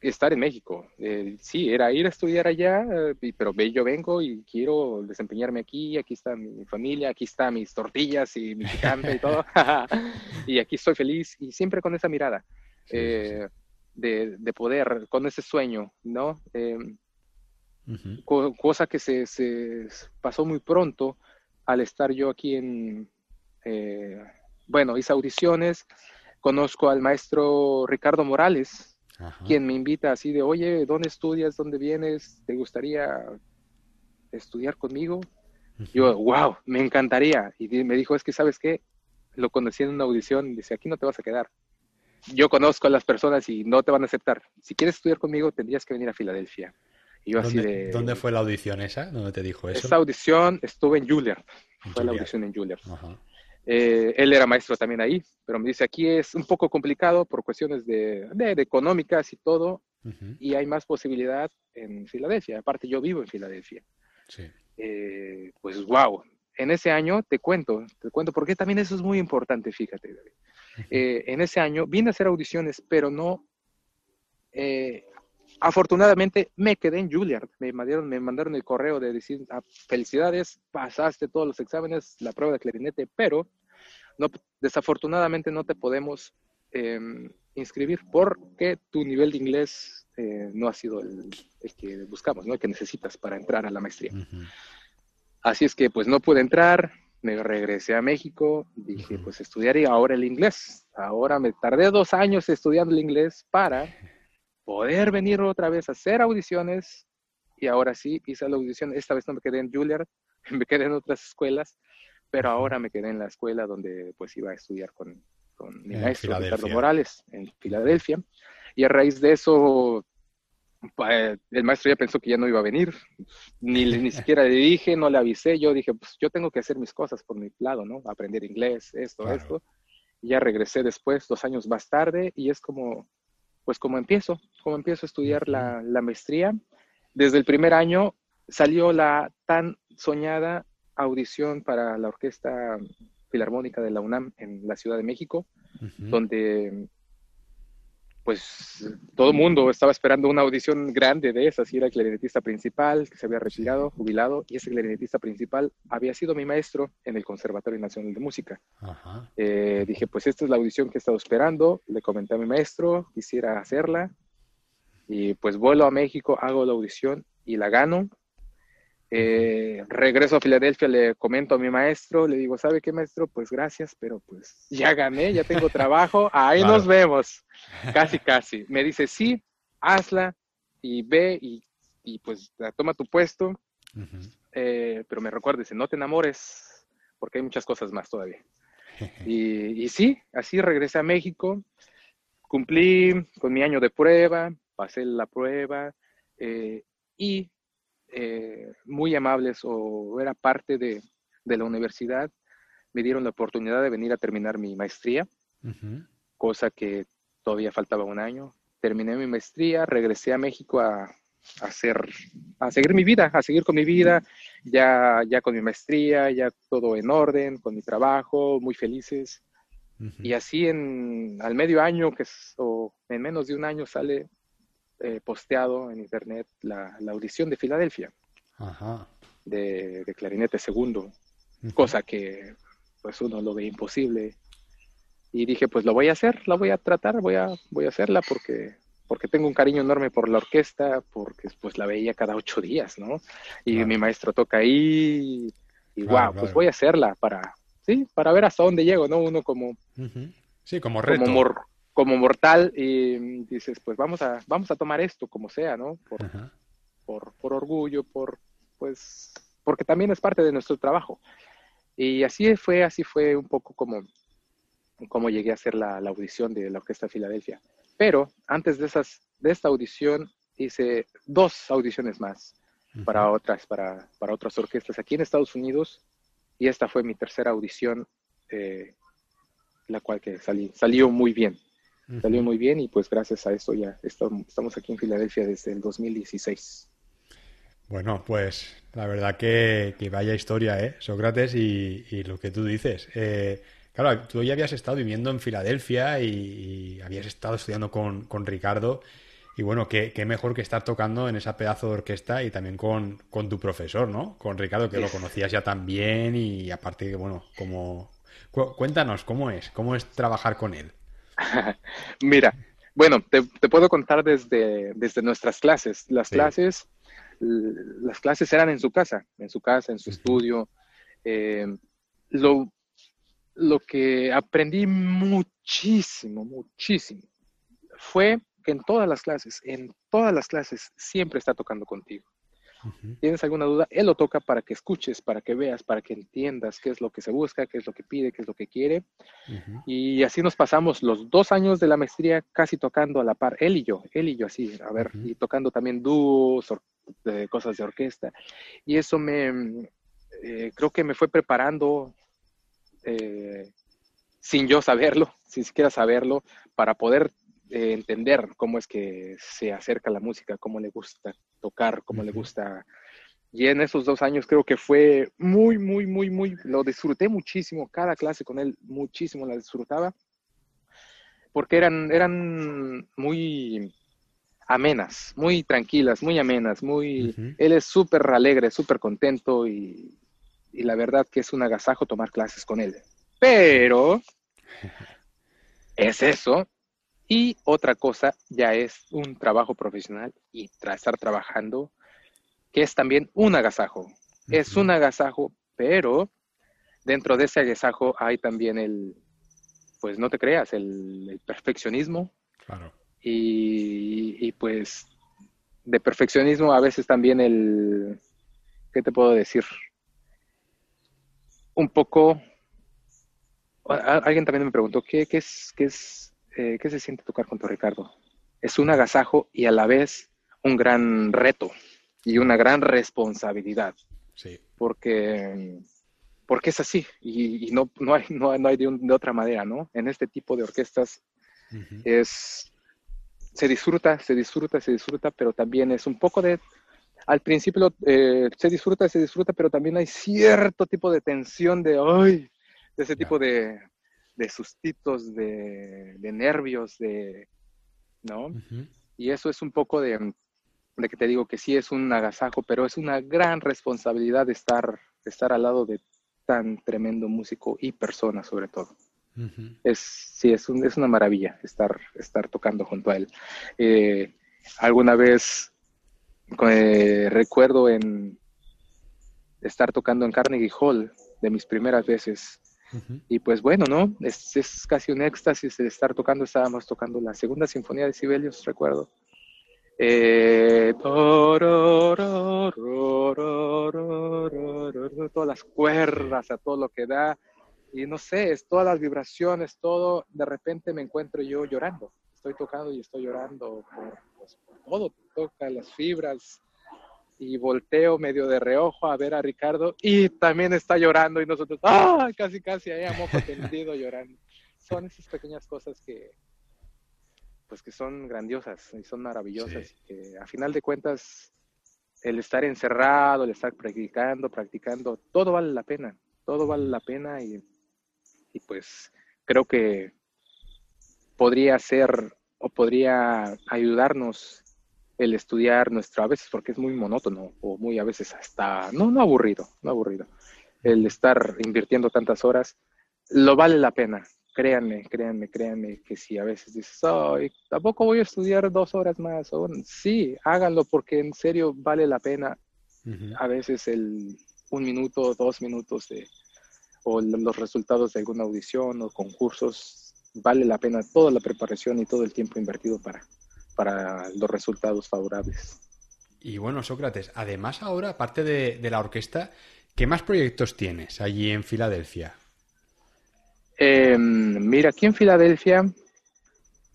Speaker 2: estar en México. Eh, sí, era ir a estudiar allá, eh, pero yo vengo y quiero desempeñarme aquí, aquí está mi familia, aquí están mis tortillas y mi picante y todo, [LAUGHS] [LAUGHS] y aquí estoy feliz y siempre con esa mirada de, poder, con ese sueño, ¿no? Em, cosa que se, se, pasó muy pronto, al estar yo aquí en, eh, bueno, hice audiciones, conozco al maestro Ricardo Morales, quien me invita así de, oye, ¿dónde estudias? ¿Dónde vienes? ¿Te gustaría estudiar conmigo? Yo, wow, me encantaría. Y me dijo, es que, ¿sabes qué? Lo conocí en una audición, dice, aquí no te vas a quedar. Yo conozco a las personas y no te van a aceptar. Si quieres estudiar conmigo, tendrías que venir a Filadelfia.
Speaker 1: ¿Dónde, fue la audición esa? ¿Dónde te dijo eso?
Speaker 2: Esa audición estuve en Juilliard. Fue la audición en Juilliard. Eh, él era maestro también ahí, pero me dice, aquí es un poco complicado por cuestiones de, económicas y todo, y hay más posibilidad en Filadelfia. Aparte, yo vivo en Filadelfia. Sí. Eh, pues, wow. En ese año, te cuento, te cuento, porque también eso es muy importante, fíjate, David. Eh, en ese año vine a hacer audiciones, pero no Afortunadamente me quedé en Juilliard, me mandaron, me mandaron el correo de decir, ah, felicidades, pasaste todos los exámenes, la prueba de clarinete, pero no, desafortunadamente no te podemos em, inscribir porque tu nivel de inglés eh, no ha sido el, que buscamos, ¿no? el que necesitas para entrar a la maestría. Así es que pues no pude entrar, me regresé a México, dije pues estudiaré ahora el inglés. Ahora me tardé dos años estudiando el inglés para poder venir otra vez a hacer audiciones y ahora sí hice la audición. Esta vez no me quedé en Juilliard, [LAUGHS] me quedé en otras escuelas, pero ahora me quedé en la escuela donde pues iba a estudiar con, con mi maestro Ricardo Morales en Filadelfia. Y a raíz de eso, el maestro ya pensó que ya no iba a venir, ni, ni [LAUGHS] siquiera le dije, no le avisé, yo dije, pues yo tengo que hacer mis cosas por mi lado, ¿no? Aprender inglés, esto, esto. Y ya regresé después, dos años más tarde, y es como, pues como empiezo, como empiezo a estudiar la, maestría. Desde el primer año salió la tan soñada audición para la Orquesta Filarmónica de la UNAM en la Ciudad de México, donde pues todo el mundo estaba esperando una audición grande de esas y era el clarinetista principal que se había retirado, jubilado, y ese clarinetista principal había sido mi maestro en el Conservatorio Nacional de Música. Eh, dije, pues esta es la audición que he estado esperando, le comenté a mi maestro, quisiera hacerla, y pues vuelo a México, hago la audición y la gano, eh, regreso a Filadelfia, le comento a mi maestro, le digo, ¿sabe qué maestro? Pues gracias, pero pues ya gané, ya tengo trabajo, [LAUGHS] ahí nos vemos. Casi, casi. Me dice, sí, hazla y ve y, pues toma tu puesto, eh, pero me recuerdes, no te enamores, porque hay muchas cosas más todavía. [LAUGHS] Y, y sí, así regresé a México, cumplí con mi año de prueba, pasé la prueba eh, y eh, muy amables o era parte de, la universidad, me dieron la oportunidad de venir a terminar mi maestría, cosa que todavía faltaba un año. Terminé mi maestría, regresé a México a, hacer, a seguir mi vida, a seguir con mi vida, ya, ya con mi maestría, ya todo en orden, con mi trabajo, muy felices. Y así en, al medio año, que es, o en menos de un año, sale eh, posteado en internet la, la audición de Filadelfia, De, de, clarinete segundo, cosa que pues uno lo ve imposible. Y dije, pues lo voy a hacer, la voy a tratar, voy a, voy a hacerla porque porque tengo un cariño enorme por la orquesta, porque pues la veía cada ocho días, ¿no? Y mi maestro toca ahí, y wow, pues voy a hacerla para, sí, para ver hasta dónde llego, ¿no? Uno como...
Speaker 1: Sí, como reto.
Speaker 2: Como, mortal, y dices, pues vamos a, vamos a tomar esto como sea, ¿no? Por, por, por orgullo, por, pues, porque también es parte de nuestro trabajo. Y así fue, así fue un poco como, como llegué a hacer la, la audición de la Orquesta de Filadelfia. Pero antes de, esas, de esta audición hice dos audiciones más para otras, para, para, otras orquestas aquí en Estados Unidos y esta fue mi tercera audición, eh, la cual que salí, salió muy bien. Salió muy bien y pues gracias a esto ya estamos, aquí en Filadelfia desde el 2016.
Speaker 1: Bueno, pues la verdad que, que vaya historia, ¿eh? Sócrates y, y, lo que tú dices. Eh, Claro, tú ya habías estado viviendo en Filadelfia y, habías estado estudiando con, Ricardo. Y bueno, qué, mejor que estar tocando en esa pedazo de orquesta y también con, tu profesor, ¿no? Con Ricardo, que lo conocías ya también y aparte, bueno, como... Cuéntanos, ¿cómo es? ¿Cómo es trabajar con él? [LAUGHS]
Speaker 2: Mira, bueno, te, puedo contar desde, desde nuestras clases. Las clases las clases eran en su casa, en su casa, en su estudio. Eh, lo, lo que aprendí muchísimo, muchísimo, fue que en todas las clases, en todas las clases, siempre está tocando contigo. ¿Tienes alguna duda? Él lo toca para que escuches, para que veas, para que entiendas qué es lo que se busca, qué es lo que pide, qué es lo que quiere. Y así nos pasamos los dos años de la maestría casi tocando a la par, él y yo, él y yo así, a ver, y tocando también dúos, cosas de orquesta. Y eso me, eh, creo que me fue preparando eh, sin yo saberlo, [LAUGHS] sin siquiera saberlo, para poder eh, entender cómo es que se acerca la música, cómo le gusta tocar, cómo le gusta. Y en esos dos años creo que fue muy, muy, muy, muy, lo disfruté muchísimo, cada clase con él muchísimo la disfrutaba, porque eran, eran muy amenas, muy tranquilas, muy amenas, muy... Él es súper alegre, súper contento y, y la verdad que es un agasajo tomar clases con él. Pero [LAUGHS] es eso. Y otra cosa ya es un trabajo profesional y estar trabajando, que es también un agasajo. Es un agasajo, pero dentro de ese agasajo hay también el, pues no te creas, el, perfeccionismo. Claro. Y, y, pues de perfeccionismo a veces también el, ¿qué te puedo decir? un poco, alguien también me preguntó, ¿qué, es, qué, es, eh, ¿qué se siente tocar con tu Ricardo? Es un agasajo y a la vez un gran reto y una gran responsabilidad. Sí. Porque, porque es así y, no, no, hay, no, hay de, otra manera, ¿no? En este tipo de orquestas es, se disfruta, se disfruta, se disfruta, pero también es un poco de al principio eh, se disfruta, se disfruta, pero también hay cierto tipo de tensión de, ay, de ese tipo de, de sustitos, de, nervios, de, ¿no? Y eso es un poco de, de, que te digo que sí es un agasajo, pero es una gran responsabilidad de estar, estar al lado de tan tremendo músico y persona sobre todo. Es, sí, es, un, es una maravilla estar, estar tocando junto a él. Eh, alguna vez eh, recuerdo en estar tocando en Carnegie Hall de mis primeras veces. Y pues bueno, ¿no? Es, es, casi un éxtasis de estar tocando. Estábamos tocando la segunda sinfonía de Sibelius, recuerdo. Todas las cuerdas, a todo lo que da. Y no sé, es todas las vibraciones, todo. De repente me encuentro yo llorando. Estoy tocando y estoy llorando por, pues, todo, toca las fibras, y volteo medio de reojo a ver a Ricardo y también está llorando y nosotros, ¡ah! Casi, casi ahí a moco tendido llorando. Son esas pequeñas cosas que, pues que son grandiosas y son maravillosas y que a final de cuentas el estar encerrado, el estar practicando, practicando, todo vale la pena, todo vale la pena y, y pues creo que podría ser o podría ayudarnos el estudiar nuestro, a veces porque es muy monótono o muy a veces hasta, no, no aburrido, no aburrido, el estar invirtiendo tantas horas, lo vale la pena. Créanme, créanme, créanme que si a veces dices, ay, tampoco voy a estudiar dos horas más, o, sí, háganlo porque en serio vale la pena a veces el un minuto, dos minutos de, o los resultados de alguna audición o concursos, vale la pena toda la preparación y todo el tiempo invertido para, para los resultados favorables.
Speaker 1: Y bueno, Sócrates, además ahora, aparte de, la orquesta, ¿qué más proyectos tienes allí en Filadelfia?
Speaker 2: Em, mira, aquí en Filadelfia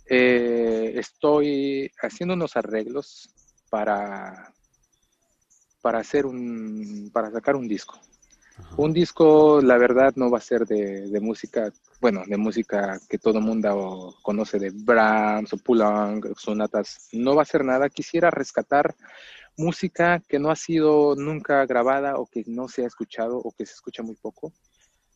Speaker 2: eh, estoy haciendo unos arreglos para, para hacer un, para sacar un disco. Un disco, la verdad, no va a ser de, música, bueno, de música que todo el mundo conoce de Brahms o Poulenc, sonatas. No va a ser nada. Quisiera rescatar música que no ha sido nunca grabada o que no se ha escuchado o que se escucha muy poco,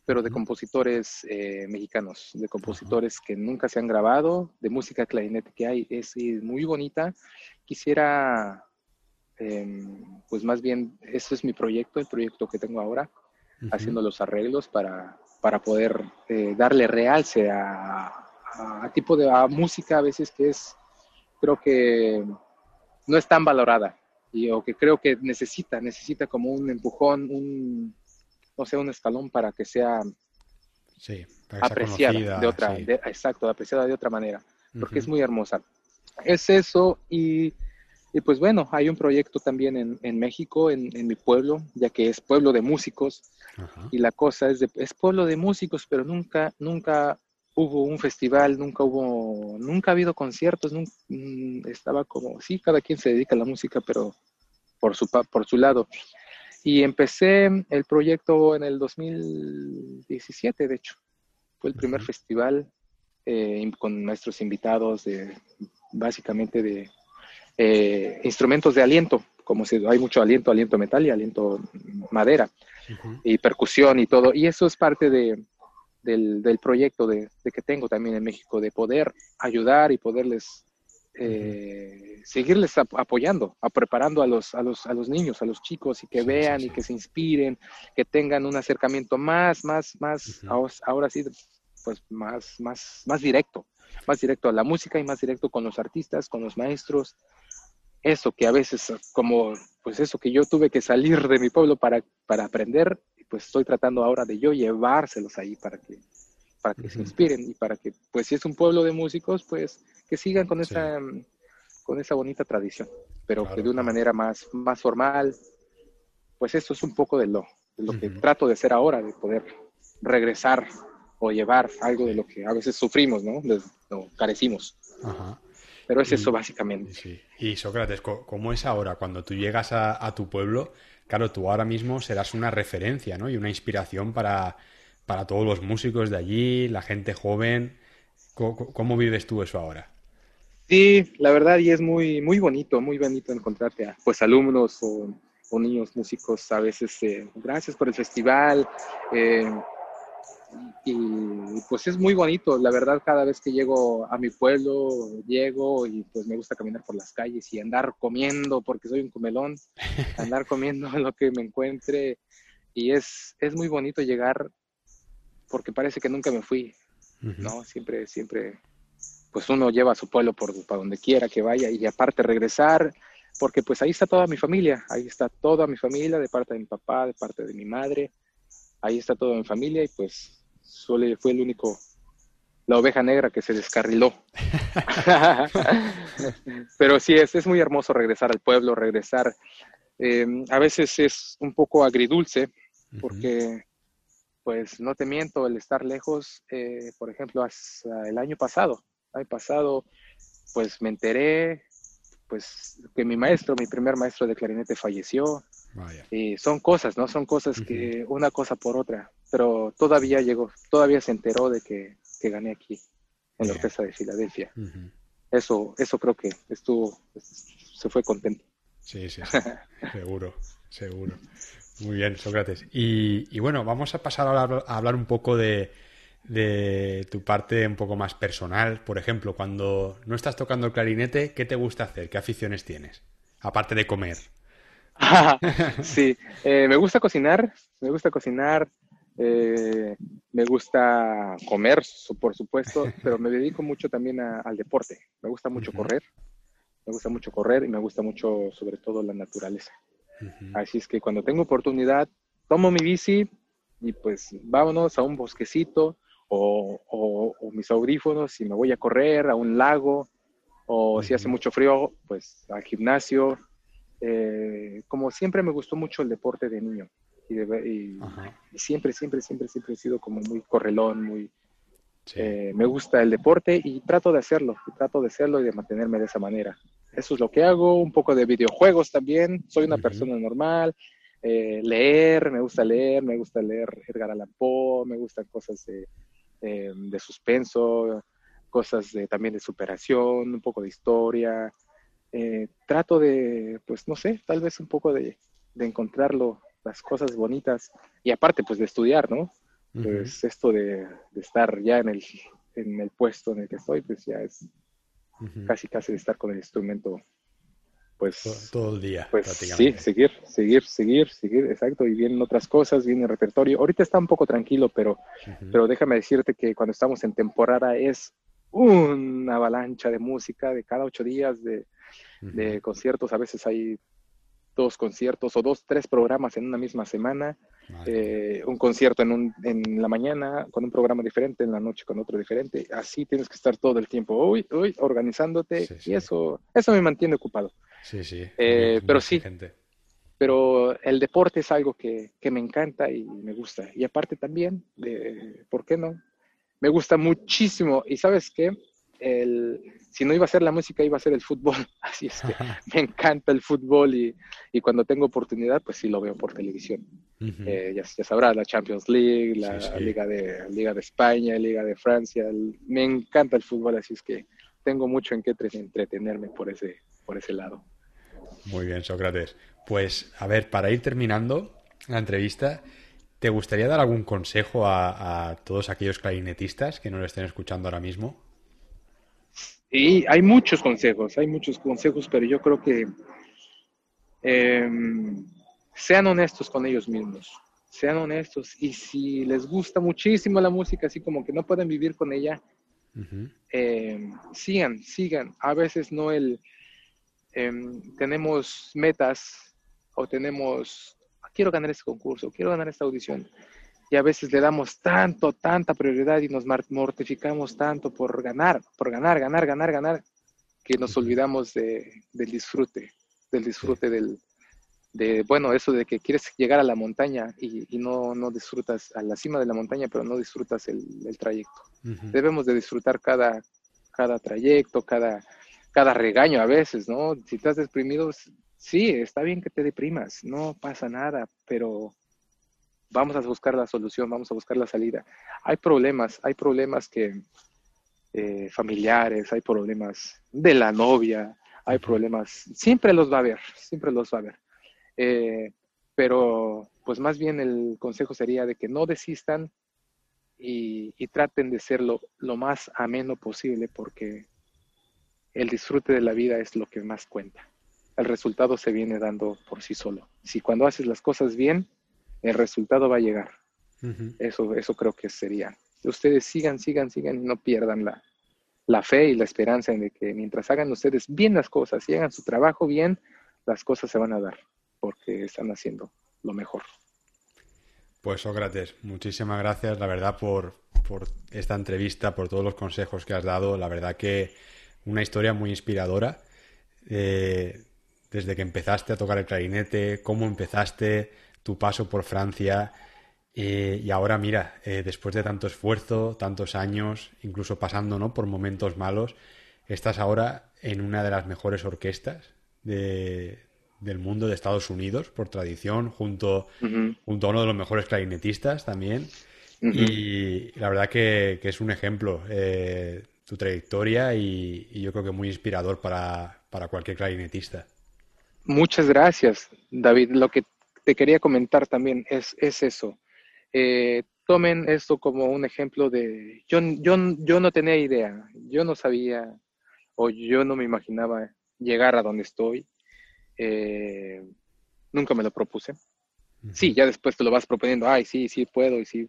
Speaker 2: pero de compositores eh, mexicanos, de compositores que nunca se han grabado, de música clarinete que hay, es, muy bonita. Quisiera, em, pues más bien, eso es mi proyecto, el proyecto que tengo ahora haciendo los arreglos para, para poder eh, darle realce a, a, tipo de música a veces que es, creo que no es tan valorada y o que creo que necesita, necesita como un empujón, un, no sé, un escalón para que sea apreciada de otra, exacto, apreciada de otra manera, porque es muy hermosa. Es eso y y pues bueno, hay un proyecto también en, en México, en, en, mi pueblo, ya que es pueblo de músicos. Y la cosa es, de, es pueblo de músicos, pero nunca, nunca hubo un festival, nunca hubo, nunca ha habido conciertos, nunca, mm, estaba como, sí, cada quien se dedica a la música, pero por su, por su lado. Y empecé el proyecto en el 2017, de hecho. Fue el primer festival eh, con nuestros invitados, de, básicamente de eh, instrumentos de aliento, como si hay mucho aliento, aliento metal y aliento madera, y percusión y todo. Y eso es parte de, del, proyecto de, que tengo también en México, de poder ayudar y poderles eh, seguirles apoyando, a preparando a los, a, los, a los niños, a los chicos, y que vean y que se inspiren, que tengan un acercamiento más, más, más, ahora sí, pues más, más, más directo, más directo a la música y más directo con los artistas, con los maestros, eso que a veces, como, pues eso que yo tuve que salir de mi pueblo para, para aprender, pues estoy tratando ahora de yo llevárselos ahí para que, para que se inspiren y para que, pues si es un pueblo de músicos, pues que sigan con esa, con esa bonita tradición, pero que de una manera más, más formal, pues eso es un poco de lo, de lo que trato de hacer ahora, de poder regresar o llevar algo de lo que a veces sufrimos, ¿no? De, carecimos. Ajá. Pero es eso básicamente.
Speaker 1: Y Sócrates, ¿cómo es ahora cuando tú llegas a, tu pueblo? Claro, tú ahora mismo serás una referencia, ¿no? Y una inspiración para, para todos los músicos de allí, la gente joven. ¿Cómo, vives tú eso ahora?
Speaker 2: Sí, la verdad, y es muy, muy bonito, muy bonito encontrarte a pues alumnos o, niños músicos a veces. Eh, gracias por el festival. Eh, y pues es muy bonito, la verdad, cada vez que llego a mi pueblo, llego y pues me gusta caminar por las calles y andar comiendo, porque soy un comelón, [LAUGHS] andar comiendo lo que me encuentre. Y es, es muy bonito llegar porque parece que nunca me fui, ¿no? Siempre, siempre, pues uno lleva a su pueblo por, para donde quiera que vaya y aparte regresar, porque pues ahí está toda mi familia, ahí está toda mi familia, de parte de mi papá, de parte de mi madre, ahí está toda mi familia y pues Sole fue el único, la oveja negra que se descarriló. [LAUGHS] Pero sí, es, es muy hermoso regresar al pueblo, regresar. Em, a veces es un poco agridulce, porque, pues no te miento, el estar lejos, eh, por ejemplo, hasta el año pasado, el año pasado, pues me enteré pues que mi maestro, mi primer maestro de clarinete falleció. Y son cosas, ¿no? Son cosas que una cosa por otra, pero todavía llegó, todavía se enteró de que, que gané aquí en la orquesta de Filadelfia. Eso, eso creo que estuvo, se fue contento.
Speaker 1: Sí, sí, [LAUGHS] seguro, seguro. Muy bien, Sócrates. Y, y, bueno, vamos a pasar ahora a hablar un poco de, de tu parte un poco más personal. Por ejemplo, cuando no estás tocando el clarinete, ¿qué te gusta hacer? ¿Qué aficiones tienes? Aparte de comer. [LAUGHS]
Speaker 2: sí, eh, me gusta cocinar, me gusta cocinar, eh, me gusta comer, por supuesto, [LAUGHS] pero me dedico mucho también al deporte. Me gusta mucho correr, me gusta mucho correr y me gusta mucho sobre todo la naturaleza. Así es que cuando tengo oportunidad, tomo mi bici y pues vámonos a un bosquecito o, mis audífonos y me voy a correr a un lago o si hace mucho frío, pues al gimnasio. Eh, como siempre me gustó mucho el deporte de niño y, siempre, siempre, siempre, siempre he sido como muy correlón, muy... Eh, me gusta el deporte y trato de hacerlo, trato de hacerlo y de mantenerme de esa manera. Eso es lo que hago, un poco de videojuegos también, soy una persona normal, eh, leer, me gusta leer, me gusta leer Edgar Allan Poe, me gustan cosas de, eh, de suspenso, cosas de, también de superación, un poco de historia. Eh, trato de, pues no sé, tal vez un poco de, de encontrarlo, las cosas bonitas y aparte pues de estudiar, ¿no? Pues esto de, estar ya en el, en el puesto en el que estoy, pues ya es casi casi de estar con el instrumento pues
Speaker 1: todo, el día
Speaker 2: pues sí seguir seguir seguir seguir exacto y vienen otras cosas viene el repertorio. Ahorita está un poco tranquilo pero pero déjame decirte que cuando estamos en temporada es una avalancha de música de cada ocho días de, de conciertos a veces hay dos conciertos o dos, tres programas en una misma semana, eh, un concierto en, un, en la mañana con un programa diferente, en la noche con otro diferente. Así tienes que estar todo el tiempo hoy, hoy organizándote y eso, eso me mantiene ocupado.
Speaker 1: Sí, sí.
Speaker 2: Eh, pero sí. Pero el deporte es algo que, que, me encanta y me gusta. Y aparte también, de, ¿por qué no? Me gusta muchísimo. Y sabes qué? el, si no iba a ser la música, iba a ser el fútbol. [LAUGHS] Así es que me encanta el fútbol y, y, cuando tengo oportunidad, pues sí lo veo por televisión. Eh, ya, ya, sabrás, la Champions League, la Liga, de, Liga de España, Liga de Francia. me encanta el fútbol, así es que tengo mucho en qué entretenerme por ese, por ese lado.
Speaker 1: Muy bien, Sócrates. Pues, a ver, para ir terminando la entrevista, ¿te gustaría dar algún consejo a, a todos aquellos clarinetistas que no lo estén escuchando ahora mismo?
Speaker 2: Y hay muchos consejos, hay muchos consejos, pero yo creo que em, sean honestos con ellos mismos, sean honestos. Y si les gusta muchísimo la música, así como que no pueden vivir con ella, em, sigan, sigan. A veces no el... Em, tenemos metas o tenemos, quiero ganar este concurso, quiero ganar esta audición y a veces le damos tanto, tanta prioridad y nos mortificamos tanto por ganar, por ganar, ganar, ganar, ganar, que nos olvidamos de, del disfrute, del disfrute del, de, bueno, eso de que quieres llegar a la montaña y, no, no, disfrutas a la cima de la montaña, pero no disfrutas el, trayecto. Debemos de disfrutar cada, cada trayecto, cada, cada regaño a veces, ¿no? Si estás deprimido, sí, está bien que te deprimas, no pasa nada, pero vamos a buscar la solución, vamos a buscar la salida. Hay problemas, hay problemas que eh, familiares, hay problemas de la novia, hay problemas, siempre los va a haber, siempre los va a haber. Eh, pero pues más bien el consejo sería de que no desistan y, traten de ser lo, lo, más ameno posible porque el disfrute de la vida es lo que más cuenta. El resultado se viene dando por sí solo. Si cuando haces las cosas bien, el resultado va a llegar. Eso, eso creo que sería. Ustedes sigan, sigan, sigan y no pierdan la, la fe y la esperanza en de que mientras hagan ustedes bien las cosas y hagan su trabajo bien, las cosas se van a dar, porque están haciendo lo mejor.
Speaker 1: Pues Sócrates, muchísimas gracias, la verdad, por, por esta entrevista, por todos los consejos que has dado. La verdad que una historia muy inspiradora. Eh, desde que empezaste a tocar el clarinete, cómo empezaste, tu paso por Francia. Eh, y ahora, mira, eh, después de tanto esfuerzo, tantos años, incluso pasando ¿no? por momentos malos, estás ahora en una de las mejores orquestas del mundo de Estados Unidos, por tradición, junto, junto a uno de los mejores clarinetistas también. Y la verdad que, es un ejemplo eh, tu trayectoria y, yo creo que muy inspirador para, cualquier clarinetista.
Speaker 2: Muchas gracias, David. Lo que te quería comentar también es, es eso. Eh, tomen esto como un ejemplo de, yo, yo, yo no tenía idea, yo no sabía o yo no me imaginaba llegar a donde estoy. Eh, nunca me lo propuse. Sí, ya después te lo vas proponiendo, ay, sí, sí puedo y sí,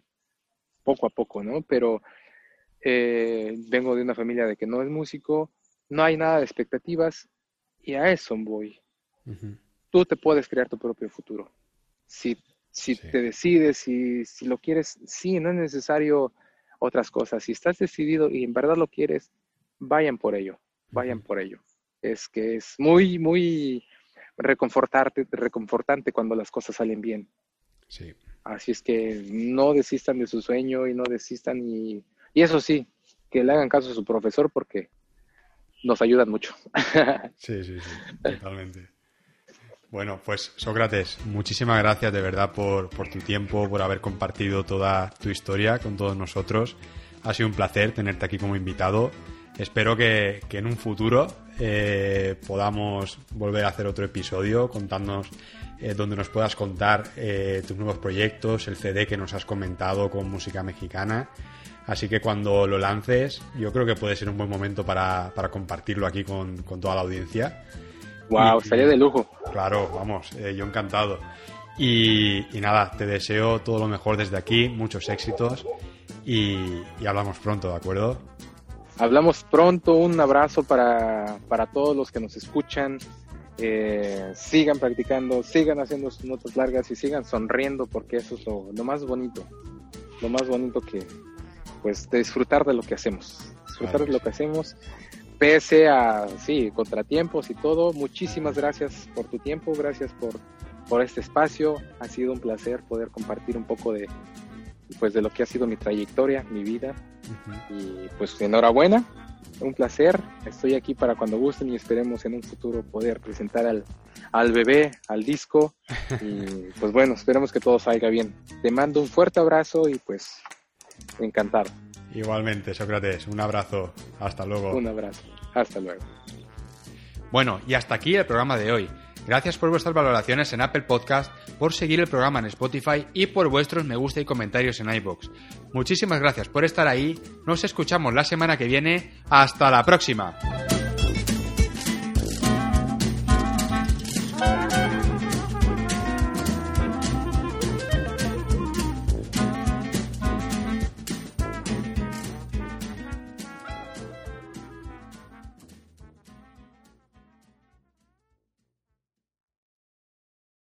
Speaker 2: poco a poco, ¿no? Pero eh, vengo de una familia de que no es músico, no hay nada de expectativas y a eso voy. Tú te puedes crear tu propio futuro. Si, si te decides, si, si lo quieres, sí, no es necesario otras cosas. Si estás decidido y en verdad lo quieres, vayan por ello, vayan por ello. Es que es muy, muy reconfortarte, reconfortante cuando las cosas salen bien. Sí. Así es que no desistan de su sueño y no desistan y, y eso sí, que le hagan caso a su profesor porque nos ayudan mucho. [LAUGHS]
Speaker 1: Sí, sí, sí, totalmente. Bueno, pues Sócrates, muchísimas gracias de verdad por, tu tiempo, por haber compartido toda tu historia con todos nosotros. Ha sido un placer tenerte aquí como invitado. Espero que, en un futuro eh, podamos volver a hacer otro episodio contándonos eh, donde nos puedas contar eh, tus nuevos proyectos, el CD que nos has comentado con música mexicana. Así que cuando lo lances, yo creo que puede ser un buen momento para, compartirlo aquí con, toda la audiencia.
Speaker 2: Wow, estaría de lujo.
Speaker 1: Claro, vamos, eh, yo encantado. Y, nada, te deseo todo lo mejor desde aquí, muchos éxitos y, hablamos pronto, ¿de acuerdo?
Speaker 2: Hablamos pronto, un abrazo para, para todos los que nos escuchan eh, sigan practicando, sigan haciendo sus notas largas y sigan sonriendo porque eso es lo, más bonito, lo más bonito que, pues, disfrutar de lo que hacemos, disfrutar de lo que hacemos, pese a, sí, contratiempos y todo. Muchísimas gracias por tu tiempo, gracias por, por este espacio, ha sido un placer poder compartir un poco de, pues, de lo que ha sido mi trayectoria, mi vida, y pues enhorabuena un placer. Estoy aquí para cuando gusten y esperemos en un futuro poder presentar al, al bebé, al disco. [LAUGHS] Y pues bueno, esperemos que todo salga bien. Te mando un fuerte abrazo y pues encantado.
Speaker 1: Igualmente, Sócrates, un abrazo. Hasta luego.
Speaker 2: Un abrazo. Hasta luego.
Speaker 1: Bueno, y hasta aquí el programa de hoy. Gracias por vuestras valoraciones en Apple Podcast, por seguir el programa en Spotify y por vuestros me gusta y comentarios en iBox. Muchísimas gracias por estar ahí. Nos escuchamos la semana que viene. Hasta la próxima.